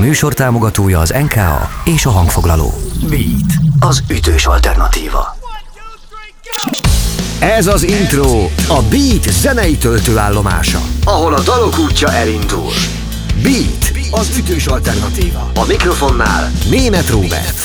műsor támogatója az NKA és a hangfoglaló. Beat, az ütős alternatíva. Ez az intro, a Beat zenei töltőállomása, ahol a dalok útja elindul. Beat, az ütős alternatíva. A mikrofonnál német Róbert.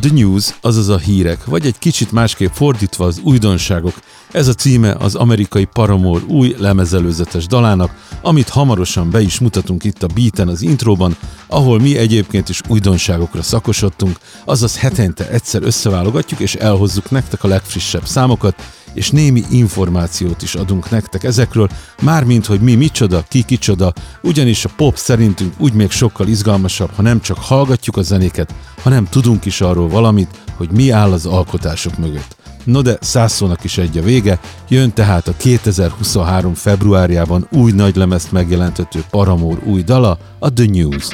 The News, azaz a hírek, vagy egy kicsit másképp fordítva az újdonságok. Ez a címe az amerikai Paramore új lemezelőzetes dalának, amit hamarosan be is mutatunk itt a Beaten az intróban, ahol mi egyébként is újdonságokra szakosodtunk, azaz hetente egyszer összeválogatjuk és elhozzuk nektek a legfrissebb számokat, és némi információt is adunk nektek ezekről, mármint, hogy mi micsoda, ki kicsoda, ugyanis a pop szerintünk úgy még sokkal izgalmasabb, ha nem csak hallgatjuk a zenéket, hanem tudunk is arról valamit, hogy mi áll az alkotások mögött. No de százszónak is egy a vége, jön tehát a 2023. februárjában új nagylemezt megjelentető Paramore új dala, a The News.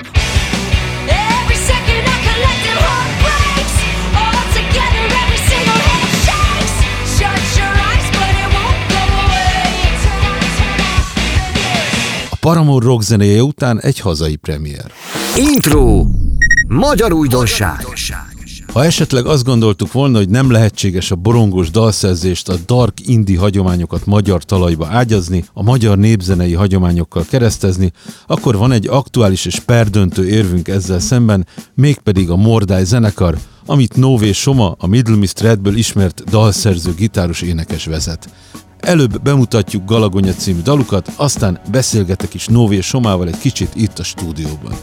Paramore rock zenéje után egy hazai premier. Intro! Magyar újdonság! Ha esetleg azt gondoltuk volna, hogy nem lehetséges a borongos dalszerzést, a dark indie hagyományokat magyar talajba ágyazni, a magyar népzenei hagyományokkal keresztezni, akkor van egy aktuális és perdöntő érvünk ezzel szemben, mégpedig a Mordály zenekar, amit Nové Soma, a Middle Mist Redből ismert dalszerző gitáros énekes vezet. Előbb bemutatjuk Galagonya című dalukat, aztán beszélgetek is Nové Somával egy kicsit itt a stúdióban.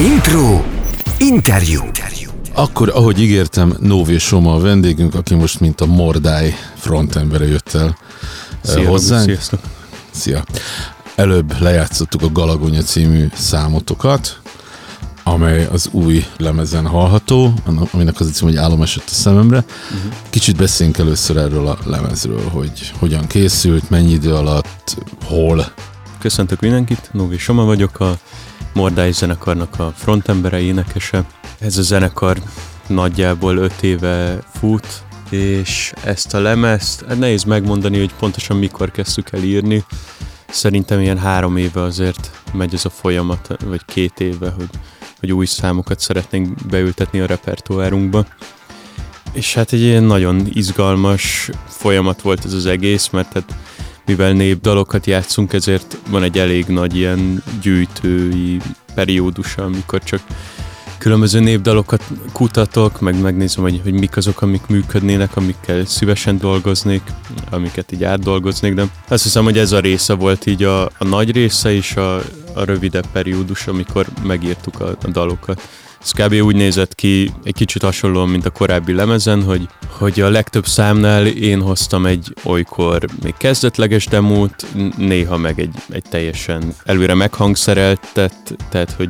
Intro. Interjú. Akkor, ahogy ígértem, Nóvé Soma a vendégünk, aki most mint a Mordály frontembere jött el Szia, hozzánk. Sziasztok. Szia. Előbb lejátszottuk a Galagonya című számotokat, amely az új lemezen hallható, aminek az a cím, hogy álom esett a szememre. Uh-huh. Kicsit beszéljünk először erről a lemezről, hogy hogyan készült, mennyi idő alatt, hol. Köszöntök mindenkit, Nóvi Soma vagyok, a Mordály zenekarnak a frontembere, énekese. Ez a zenekar nagyjából öt éve fut, és ezt a lemezt, hát nehéz megmondani, hogy pontosan mikor kezdtük el írni. Szerintem ilyen három éve azért megy ez a folyamat, vagy két éve, hogy, hogy új számokat szeretnénk beültetni a repertoárunkba. És hát egy ilyen nagyon izgalmas folyamat volt ez az egész, mert hát mivel népdalokat játszunk, ezért van egy elég nagy ilyen gyűjtői periódusa, amikor csak különböző népdalokat kutatok, meg megnézem, hogy, hogy mik azok, amik működnének, amikkel szívesen dolgoznék, amiket így átdolgoznék, de azt hiszem, hogy ez a része volt így a, a nagy része és a, a rövidebb periódus, amikor megírtuk a, a dalokat. Ez kb. úgy nézett ki, egy kicsit hasonlóan, mint a korábbi lemezen, hogy, hogy a legtöbb számnál én hoztam egy olykor még kezdetleges demót, néha meg egy, egy teljesen előre meghangszereltet, tehát hogy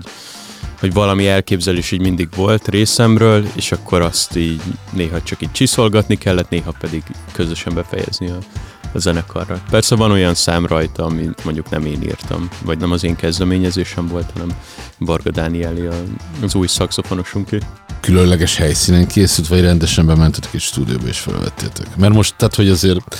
hogy valami elképzelés így mindig volt részemről, és akkor azt így néha csak így csiszolgatni kellett, néha pedig közösen befejezni a, a zenekarra. Persze van olyan szám rajta, amit mondjuk nem én írtam, vagy nem az én kezdeményezésem volt, hanem Varga Dánieli az új szakszofonosunké. Különleges helyszínen készült, vagy rendesen bementetek egy stúdióba és felvettétek? Mert most, tehát hogy azért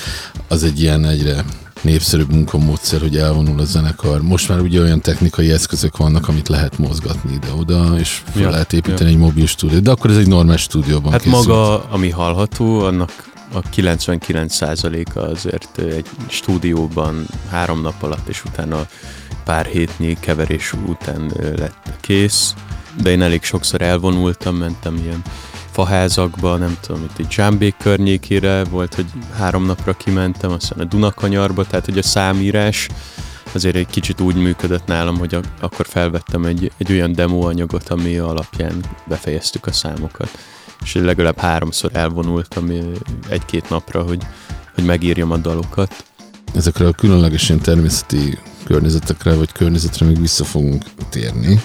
az egy ilyen egyre népszerűbb munkamódszer, hogy elvonul a zenekar. Most már ugye olyan technikai eszközök vannak, amit lehet mozgatni ide-oda, és fel ja, lehet építeni ja. egy mobil stúdiót, de akkor ez egy normális stúdióban Hát készült. maga, ami hallható, annak a 99%-a azért egy stúdióban három nap alatt, és utána pár hétnyi keverés után lett kész, de én elég sokszor elvonultam, mentem ilyen faházakba, nem tudom, itt egy Zsámbék környékére volt, hogy három napra kimentem, aztán a Dunakanyarba, tehát hogy a számírás azért egy kicsit úgy működött nálam, hogy akkor felvettem egy, egy olyan demóanyagot, ami alapján befejeztük a számokat. És legalább háromszor elvonultam egy-két napra, hogy, hogy megírjam a dalokat. Ezekre a különlegesen természeti környezetekre, vagy környezetre még vissza fogunk térni.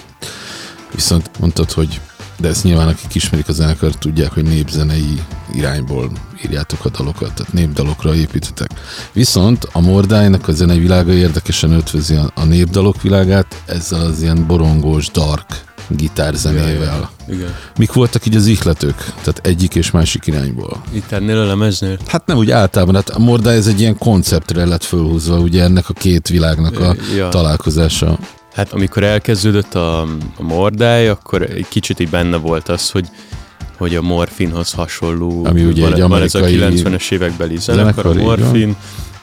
Viszont mondtad, hogy de ezt nyilván akik ismerik a zenekart tudják, hogy népzenei irányból írjátok a dalokat, tehát népdalokra építetek. Viszont a Mordájnak a zenei világa érdekesen ötvözi a népdalok világát ezzel az ilyen borongós, dark gitárzenével. Igen, igen. Mik voltak így az ihletők? Tehát egyik és másik irányból. Itt ennél a lemeznél? Hát nem úgy általában, hát a Mordály ez egy ilyen konceptre lett fölhúzva, ugye ennek a két világnak a Ja. találkozása. Hát amikor elkezdődött a, a mordály, akkor egy kicsit így benne volt az, hogy hogy a morfinhoz hasonló, Ami ugye van, egy van ez a amerikai 90-es évekbeli zenekar, a morfin,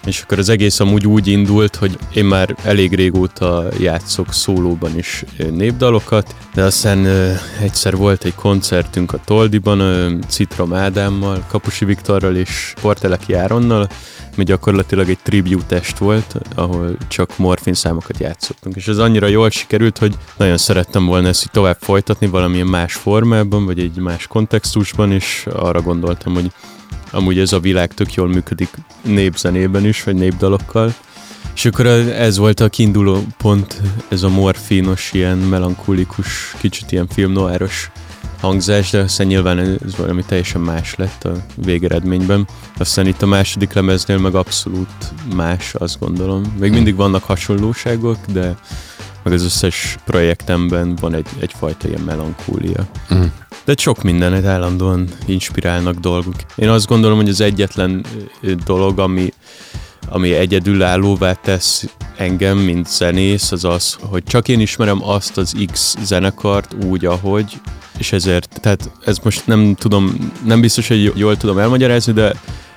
és akkor az egész amúgy úgy indult, hogy én már elég régóta játszok szólóban is népdalokat, de aztán ö, egyszer volt egy koncertünk a Toldiban, ö, Citrom Ádámmal, Kapusi Viktorral és Porteleki Áronnal, ami gyakorlatilag egy tribute est volt, ahol csak morfin számokat játszottunk. És ez annyira jól sikerült, hogy nagyon szerettem volna ezt így tovább folytatni valamilyen más formában, vagy egy más kontextusban, és arra gondoltam, hogy amúgy ez a világ tök jól működik népzenében is, vagy népdalokkal. És akkor ez volt a kiinduló pont, ez a morfinos, ilyen melankolikus, kicsit ilyen filmnoáros hangzás, de aztán nyilván ez valami teljesen más lett a végeredményben. Aztán itt a második lemeznél meg abszolút más, azt gondolom. Még mindig vannak hasonlóságok, de meg az összes projektemben van egy, egyfajta ilyen melankólia. Mm. De sok mindenet állandóan inspirálnak dolgok. Én azt gondolom, hogy az egyetlen dolog, ami, ami egyedülállóvá tesz engem, mint zenész, az az, hogy csak én ismerem azt az X zenekart úgy, ahogy, és ezért, tehát ez most nem tudom, nem biztos, hogy jól tudom elmagyarázni, de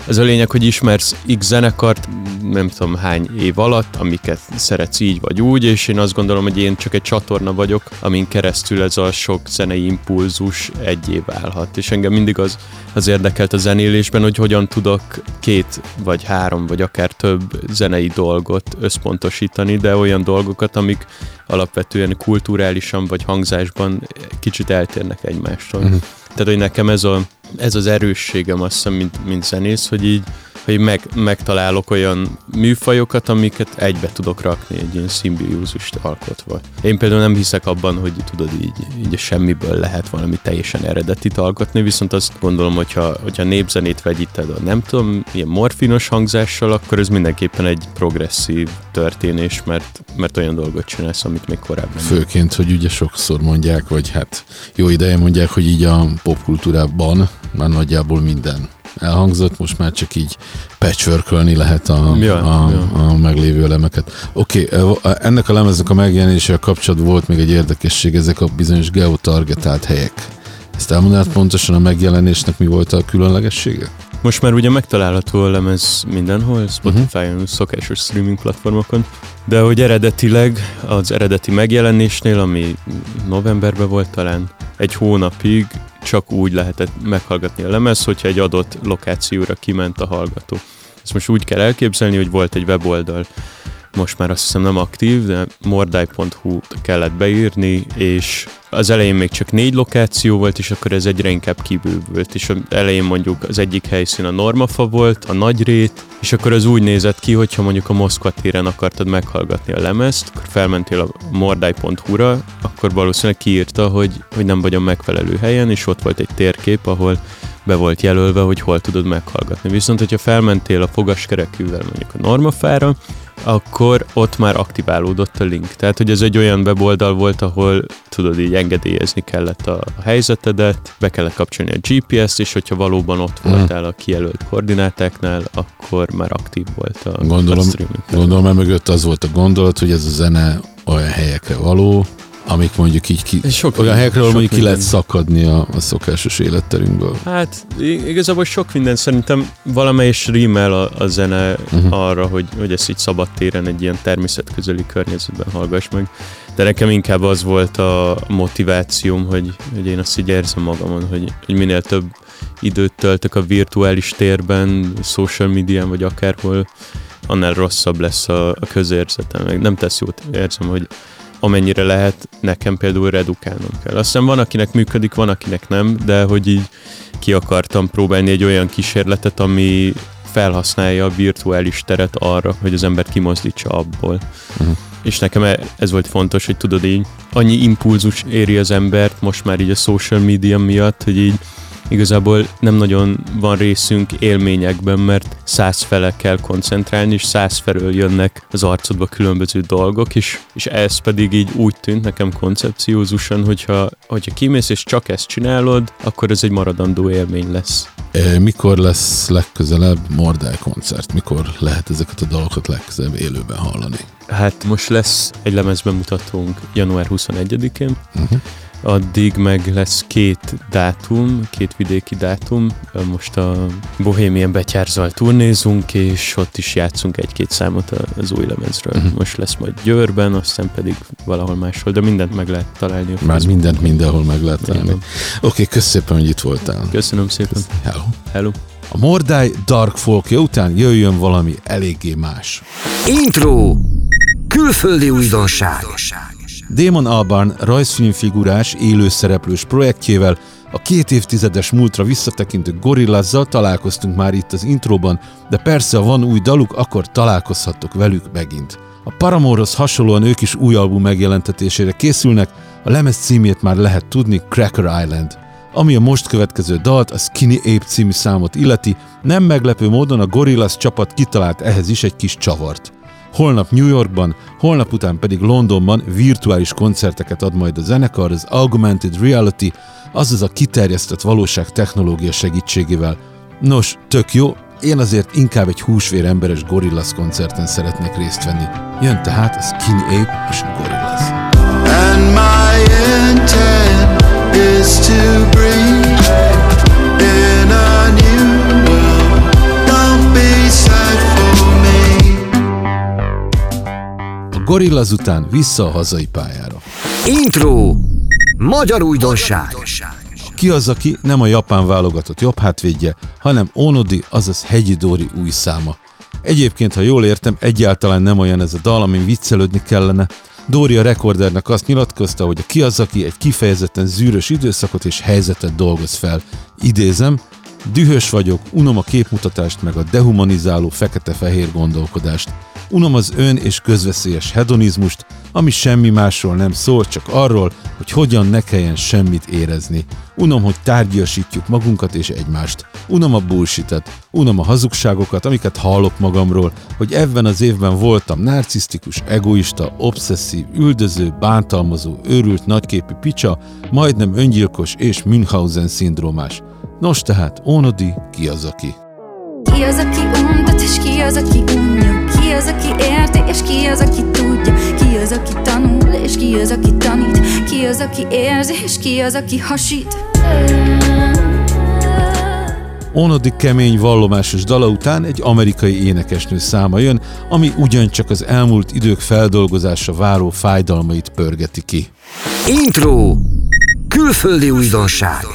ez a lényeg, hogy ismersz X zenekart, nem tudom hány év alatt, amiket szeretsz így vagy úgy, és én azt gondolom, hogy én csak egy csatorna vagyok, amin keresztül ez a sok zenei impulzus egyé válhat. És engem mindig az, az érdekelt a zenélésben, hogy hogyan tudok két vagy három, vagy akár több zenei dolgot összpontosítani, de olyan dolgokat, amik alapvetően kulturálisan vagy hangzásban kicsit eltérnek egymástól. Mhm. Tehát, hogy nekem ez, a, ez az erősségem azt hiszem, mint, mint zenész, hogy így hogy meg, megtalálok olyan műfajokat, amiket egybe tudok rakni egy ilyen szimbiózust alkotva. Én például nem hiszek abban, hogy tudod így, így semmiből lehet valami teljesen eredetit alkotni, viszont azt gondolom, hogyha, hogyha népzenét vegyíted a nem tudom, ilyen morfinos hangzással, akkor ez mindenképpen egy progresszív történés, mert, mert olyan dolgot csinálsz, amit még korábban. Főként, hogy ugye sokszor mondják, vagy hát jó ideje mondják, hogy így a popkultúrában már nagyjából minden elhangzott, most már csak így patchworkölni lehet a, Ja, a, ja. a meglévő elemeket. Oké, okay, ennek a lemeznek a megjelenésével kapcsolatban volt még egy érdekesség, ezek a bizonyos geotargetált helyek. Ezt elmondanád pontosan a megjelenésnek mi volt a különlegessége? Most már ugye megtalálható a lemez mindenhol, Spotify-on, uh-huh. szokásos streaming platformokon, de hogy eredetileg az eredeti megjelenésnél, ami novemberben volt talán, egy hónapig csak úgy lehetett meghallgatni a lemez, hogyha egy adott lokációra kiment a hallgató. Ezt most úgy kell elképzelni, hogy volt egy weboldal, most már azt hiszem nem aktív, de mordai.hu kellett beírni, és az elején még csak négy lokáció volt, és akkor ez egyre inkább kibővült, és az elején mondjuk az egyik helyszín a Normafa volt, a Nagyrét, és akkor az úgy nézett ki, hogyha mondjuk a Moszkva téren akartad meghallgatni a lemezt, akkor felmentél a mordai.hu-ra, akkor valószínűleg kiírta, hogy, hogy nem vagy a megfelelő helyen, és ott volt egy térkép, ahol be volt jelölve, hogy hol tudod meghallgatni. Viszont, hogyha felmentél a fogaskerekűvel mondjuk a Normafára, akkor ott már aktiválódott a link. Tehát, hogy ez egy olyan weboldal volt, ahol tudod így engedélyezni kellett a helyzetedet, be kellett kapcsolni a GPS-t, és hogyha valóban ott Mhm. voltál a kijelölt koordinátáknál, akkor már aktív volt a, Gondolom, a streaming. Gondolom, mert mögött az volt a gondolat, hogy ez a zene olyan helyekre való, amik mondjuk így ki, Sok olyan helyekre, ahol sok mondjuk ki lehet szakadni a, a szokásos életterünkből. Hát igazából sok minden szerintem valamelyes rímel a, a zene uh-huh. arra, hogy, hogy ezt így szabad téren egy ilyen természetközeli környezetben hallgass meg. De nekem inkább az volt a motivációm, hogy, hogy én azt így érzem magamon, hogy, hogy minél több időt töltök a virtuális térben, social médián vagy akárhol, annál rosszabb lesz a, a közérzetem. Meg nem tesz jót, érzem, hogy amennyire lehet, nekem például redukálnom kell. Aztán van, akinek működik, van, akinek nem, de hogy így ki akartam próbálni egy olyan kísérletet, ami felhasználja a virtuális teret arra, hogy az embert kimozdítsa abból. Mhm. És nekem e- ez volt fontos, hogy tudod így, annyi impulzus éri az embert most már így a social media miatt, hogy így igazából nem nagyon van részünk élményekben, mert száz fele kell koncentrálni, és száz felől jönnek az arcodba különböző dolgok, és, és ez pedig így úgy tűnt nekem koncepciózusan, hogyha, hogyha kimész és csak ezt csinálod, akkor ez egy maradandó élmény lesz. Mikor lesz legközelebb Mordály koncert? Mikor lehet ezeket a dalokat legközelebb élőben hallani? Hát most lesz egy lemezbemutatónk január 21-én, uh-huh addig meg lesz két dátum, két vidéki dátum. Most a Bohemian Betyárzal turnézunk, és ott is játszunk egy-két számot az új lemezről. Uh-huh. Most lesz majd Győrben, aztán pedig valahol máshol, de mindent meg lehet találni. Már mindent mindenhol meg lehet találni. Oké, okay, köszönöm szépen, hogy itt voltál. Köszönöm szépen. Hello. Hello. A Mordály Dark Folkja után jöjjön valami eléggé más. Intro! Külföldi újdonság. Damon Albarn rajzfilmfigurás, élőszereplős projektjével a két évtizedes múltra visszatekintő gorillazzal találkoztunk már itt az intróban, de persze, ha van új daluk, akkor találkozhattok velük megint. A Paramore-hoz hasonlóan ők is új album megjelentetésére készülnek, a lemez címét már lehet tudni Cracker Island. Ami a most következő dalt, a Skinny Ape című számot illeti, nem meglepő módon a Gorillaz csapat kitalált ehhez is egy kis csavart. Holnap New Yorkban, holnap után pedig Londonban virtuális koncerteket ad majd a zenekar az Augmented Reality, azaz a kiterjesztett valóság technológia segítségével. Nos, tök jó, én azért inkább egy húsvér emberes Gorillaz koncerten szeretnék részt venni. Jön tehát a Skinny Ape és Gorillaz. And my intent is to bring Gorillaz után vissza a hazai pályára. Intro! Magyar újdonság! Ki az, aki nem a japán válogatott jobb hátvédje, hanem Onodi, azaz Hegyi Dóri új száma. Egyébként, ha jól értem, egyáltalán nem olyan ez a dal, amin viccelődni kellene. Dóri a rekordernek azt nyilatkozta, hogy a ki az, aki egy kifejezetten zűrös időszakot és helyzetet dolgoz fel. Idézem, Dühös vagyok, unom a képmutatást meg a dehumanizáló fekete-fehér gondolkodást. Unom az ön és közveszélyes hedonizmust, ami semmi másról nem szól, csak arról, hogy hogyan ne kelljen semmit érezni. Unom, hogy tárgyasítjuk magunkat és egymást. Unom a bullshitet, unom a hazugságokat, amiket hallok magamról, hogy ebben az évben voltam narcisztikus, egoista, obszesszív, üldöző, bántalmazó, őrült nagyképű picsa, majdnem öngyilkos és Münchhausen szindrómás. Nos tehát, Ónodi, ki az, aki? Ki az, aki untat, és ki az, aki unja? Ki az, aki érti, és ki az, aki tudja? Ki az, aki tanul, és ki az, aki tanít? Ki az, aki érzi, és ki az, aki hasít? Onodi kemény vallomásos dala után egy amerikai énekesnő száma jön, ami ugyancsak az elmúlt idők feldolgozása váró fájdalmait pörgeti ki. Intro! Külföldi újdonság!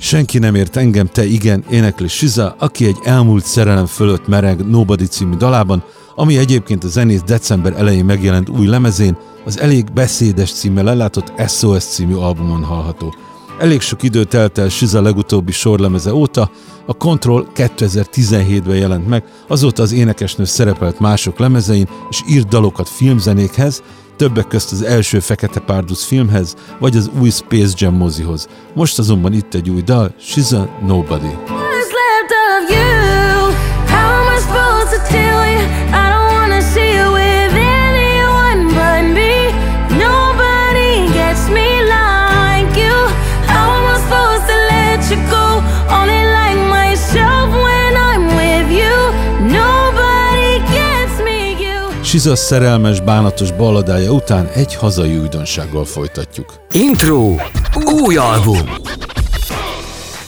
Senki nem ért engem, te igen, énekli Siza, aki egy elmúlt szerelem fölött mereng Nobody című dalában, ami egyébként a zenész december elején megjelent új lemezén, az elég beszédes címmel ellátott SOS című albumon hallható. Elég sok idő telt el Siza legutóbbi sorlemeze óta, a Control 2017-ben jelent meg, azóta az énekesnő szerepelt mások lemezein, és írt dalokat filmzenékhez, többek közt az első Fekete Párduc filmhez, vagy az új Space Jam mozihoz. Most azonban itt egy új dal, She's a Nobody. Siza szerelmes, bánatos balladája után egy hazai újdonsággal folytatjuk. Intro! Új album!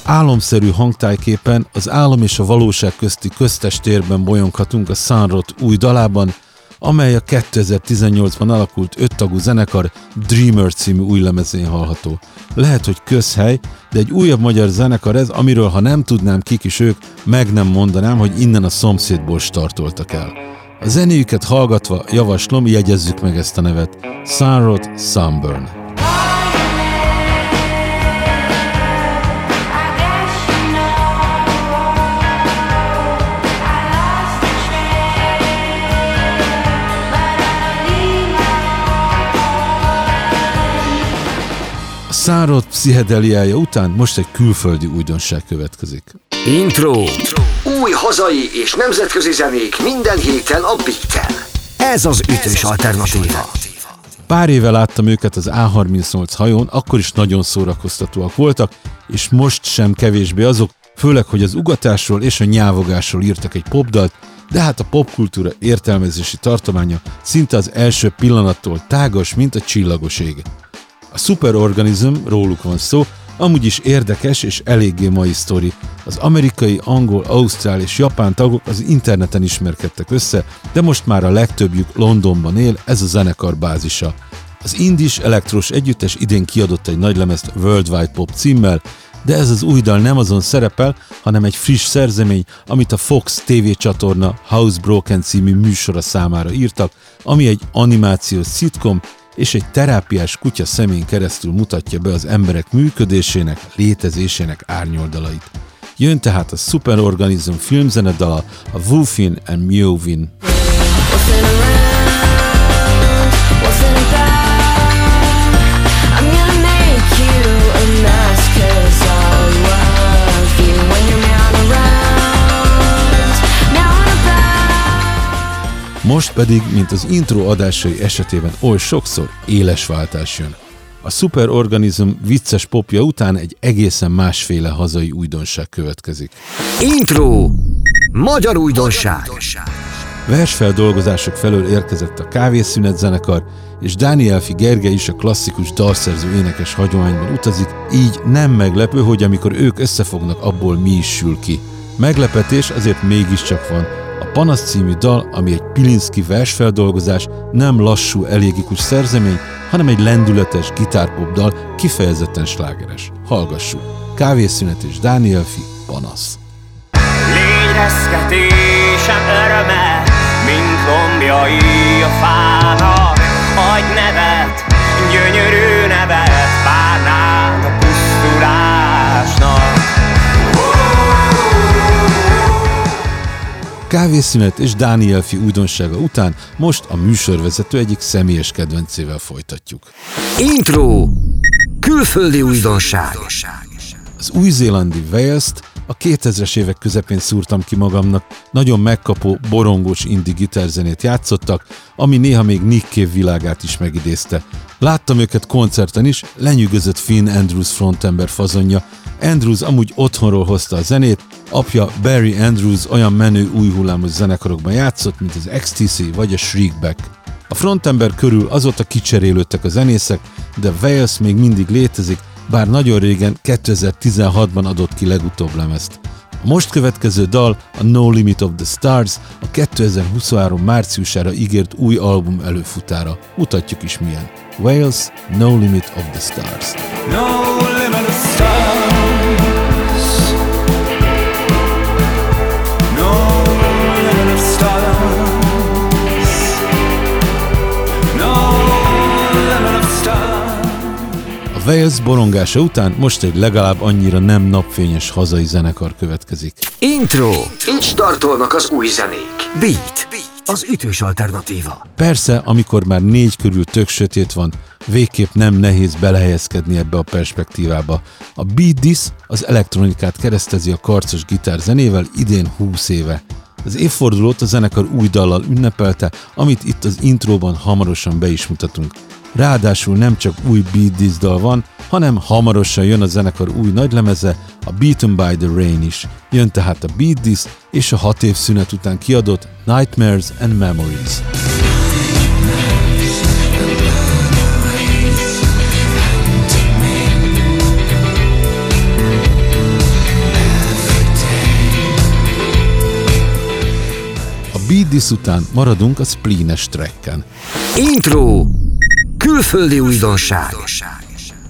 Álomszerű hangtájképen az álom és a valóság közti köztes térben bolyonghatunk a Sunrot új dalában, amely a 2018-ban alakult öttagú zenekar Dreamer című új lemezén hallható. Lehet, hogy közhely, de egy újabb magyar zenekar ez, amiről ha nem tudnám kik is ők, meg nem mondanám, hogy innen a szomszédból startoltak el. A zenéjüket hallgatva javaslom, jegyezzük meg ezt a nevet. Sunrod Sunburn. Szárod pszichedeliája után most egy külföldi újdonság következik. Intro. Új hazai és nemzetközi zenék minden héten a beat Ez az ütős alternatíva. Pár éve láttam őket az A38 hajón, akkor is nagyon szórakoztatóak voltak, és most sem kevésbé azok, főleg, hogy az ugatásról és a nyávogásról írtak egy popdalt, de hát a popkultúra értelmezési tartománya szinte az első pillanattól tágas, mint a csillagos ég. A Superorganism, róluk van szó, amúgy is érdekes és eléggé mai sztori. Az amerikai, angol, ausztrál és japán tagok az interneten ismerkedtek össze, de most már a legtöbbjük Londonban él, ez a zenekar bázisa. Az indis elektros együttes idén kiadott egy nagylemezt Worldwide Pop címmel, de ez az új dal nem azon szerepel, hanem egy friss szerzemény, amit a Fox TV csatorna Housebroken című műsora számára írtak, ami egy animációs szitkom, és egy terápiás kutya szemén keresztül mutatja be az emberek működésének, létezésének árnyoldalait. Jön tehát a Superorganism filmzenedala, a Wolfin and Miovin. Most pedig, mint az intro adásai esetében oly sokszor, éles váltás jön. A Superorganism vicces popja után egy egészen másféle hazai újdonság következik. Intro! Magyar újdonság! Versfeldolgozások felől érkezett a Kávészünet zenekar, és Dánielfi Gergely is a klasszikus dalszerző énekes hagyományban utazik, így nem meglepő, hogy amikor ők összefognak, abból mi is sül ki. Meglepetés azért mégiscsak van, a Panasz című dal, ami egy Pilinszki versfeldolgozás, nem lassú, elégikus szerzemény, hanem egy lendületes gitárpop dal, kifejezetten slágeres. Hallgassuk! Kávészünet és Dániel Fi, Panasz. Lényezkedésem öröme, mint lombjai a fának, adj nevet, gyönyörű nevet, párnád Kávészünet és Dániel fi újdonsága után most a műsorvezető egyik személyes kedvencével folytatjuk. Intro! Külföldi újdonság! Az új-zélandi Wales-t a 2000-es évek közepén szúrtam ki magamnak, nagyon megkapó, borongós indie gitárzenét játszottak, ami néha még Nick Cave világát is megidézte. Láttam őket koncerten is, lenyűgözött Finn Andrews frontember fazonja, Andrews amúgy otthonról hozta a zenét, apja Barry Andrews olyan menő új hullámos zenekarokban játszott, mint az XTC vagy a Shriekback. A frontember körül azóta kicserélődtek a zenészek, de Wales még mindig létezik, bár nagyon régen 2016-ban adott ki legutóbb lemezt. A most következő dal a No Limit of the Stars a 2023 márciusára ígért új album előfutára. Mutatjuk is milyen. Wales, No Limit of the Stars. No limit of stars. Wales borongása után most egy legalább annyira nem napfényes hazai zenekar következik. Intro. Így startolnak az új zenék. Beat. Az ütős alternatíva. Persze, amikor már négy körül tök sötét van, végképp nem nehéz belehelyezkedni ebbe a perspektívába. A Beat This az elektronikát keresztezi a karcos gitár zenével idén 20 éve. Az évfordulót a zenekar új dallal ünnepelte, amit itt az intróban hamarosan be is mutatunk. Ráadásul nem csak új Beat This dal van, hanem hamarosan jön a zenekar új nagylemeze, a Beaten by the Rain is. Jön tehát a Beat This és a hat év szünet után kiadott Nightmares and Memories. A Beat után maradunk a Spleenes tracken. Intro! Külföldi újdonság.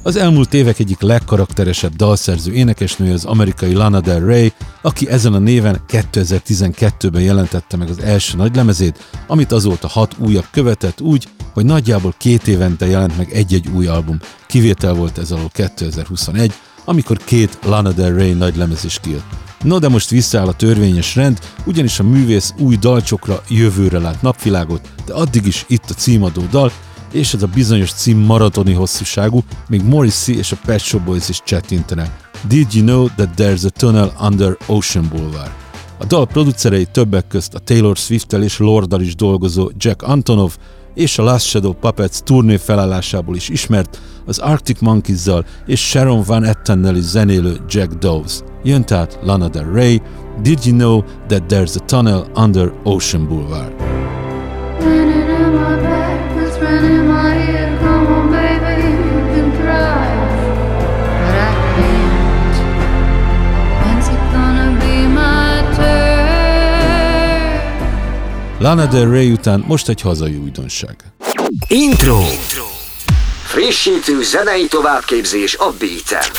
Az elmúlt évek egyik legkarakteresebb dalszerző énekesnője az amerikai Lana Del Rey, aki ezen a néven 2012-ben jelentette meg az első nagylemezét, amit azóta hat újabb követett úgy, hogy nagyjából két évente jelent meg egy-egy új album. Kivétel volt ez alól 2021, amikor két Lana Del Rey nagylemez is kijött. No de most visszaáll a törvényes rend, ugyanis a művész új dalcsokra jövőre lát napvilágot, de addig is itt a címadó dal, és ez a bizonyos cím maratoni hosszúságú, még Morrissey és a Pet Shop Boys is csettintenek. Did you know that there's a tunnel under Ocean Boulevard? A dal producerei többek közt a Taylor Swift-tel és Lorddal is dolgozó Jack Antonov, és a Last Shadow Puppets turné felállásából is ismert, az Arctic Monkeys-zal és Sharon Van Ettennel is zenélő Jack Dawes. Jön tehát Lana Del Rey, Did You Know That There's a Tunnel Under Ocean Boulevard? Lana Del Rey után most egy hazai újdonság. Intro. Intro. Frissítő zenei továbbképzés a beat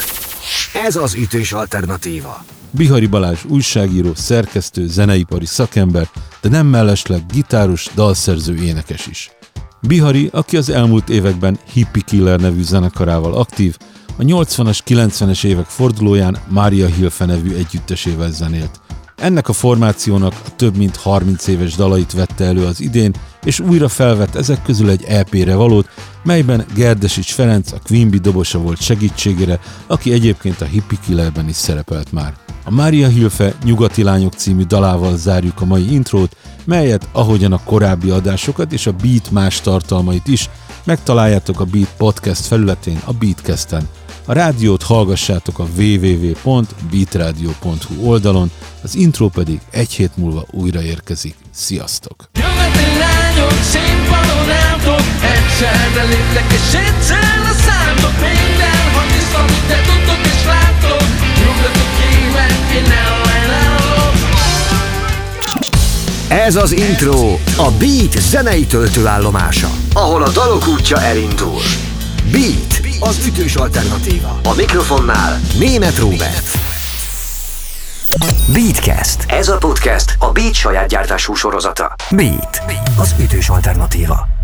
Ez az ütős alternatíva. Bihari Balázs újságíró, szerkesztő, zeneipari szakember, de nem mellesleg gitáros, dalszerző, énekes is. Bihari, aki az elmúlt években Hippie Killer nevű zenekarával aktív, a 80-as, 90-es évek fordulóján Mária Hilfe nevű együttesével zenélt. Ennek a formációnak a több mint 30 éves dalait vette elő az idén, és újra felvett ezek közül egy EP-re valót, melyben Gerdesics Ferenc a Quimby dobosa volt segítségére, aki egyébként a Hippie Killerben is szerepelt már. A Mária Hilfe Nyugati Lányok című dalával zárjuk a mai intrót, melyet, ahogyan a korábbi adásokat és a Beat más tartalmait is, megtaláljátok a Beat podcast felületén, a Beatcasten. A rádiót hallgassátok a www.beatradio.hu oldalon, az intro pedig egy hét múlva újra érkezik. Sziasztok! Nyugati lányok színpadon álltok, egyszerre léptek és egyszer a számtok minden, ha tiszta, amit te tudtok és láttok, nyugatok éven, én Ez az intro, a Beat zenei töltőállomása, ahol a dalok útja elindul. Beat az ütős alternatíva. A mikrofonnál Német Róbert. Beatcast. Ez a podcast a Beat saját gyártású sorozata. Beat, az ütős alternatíva.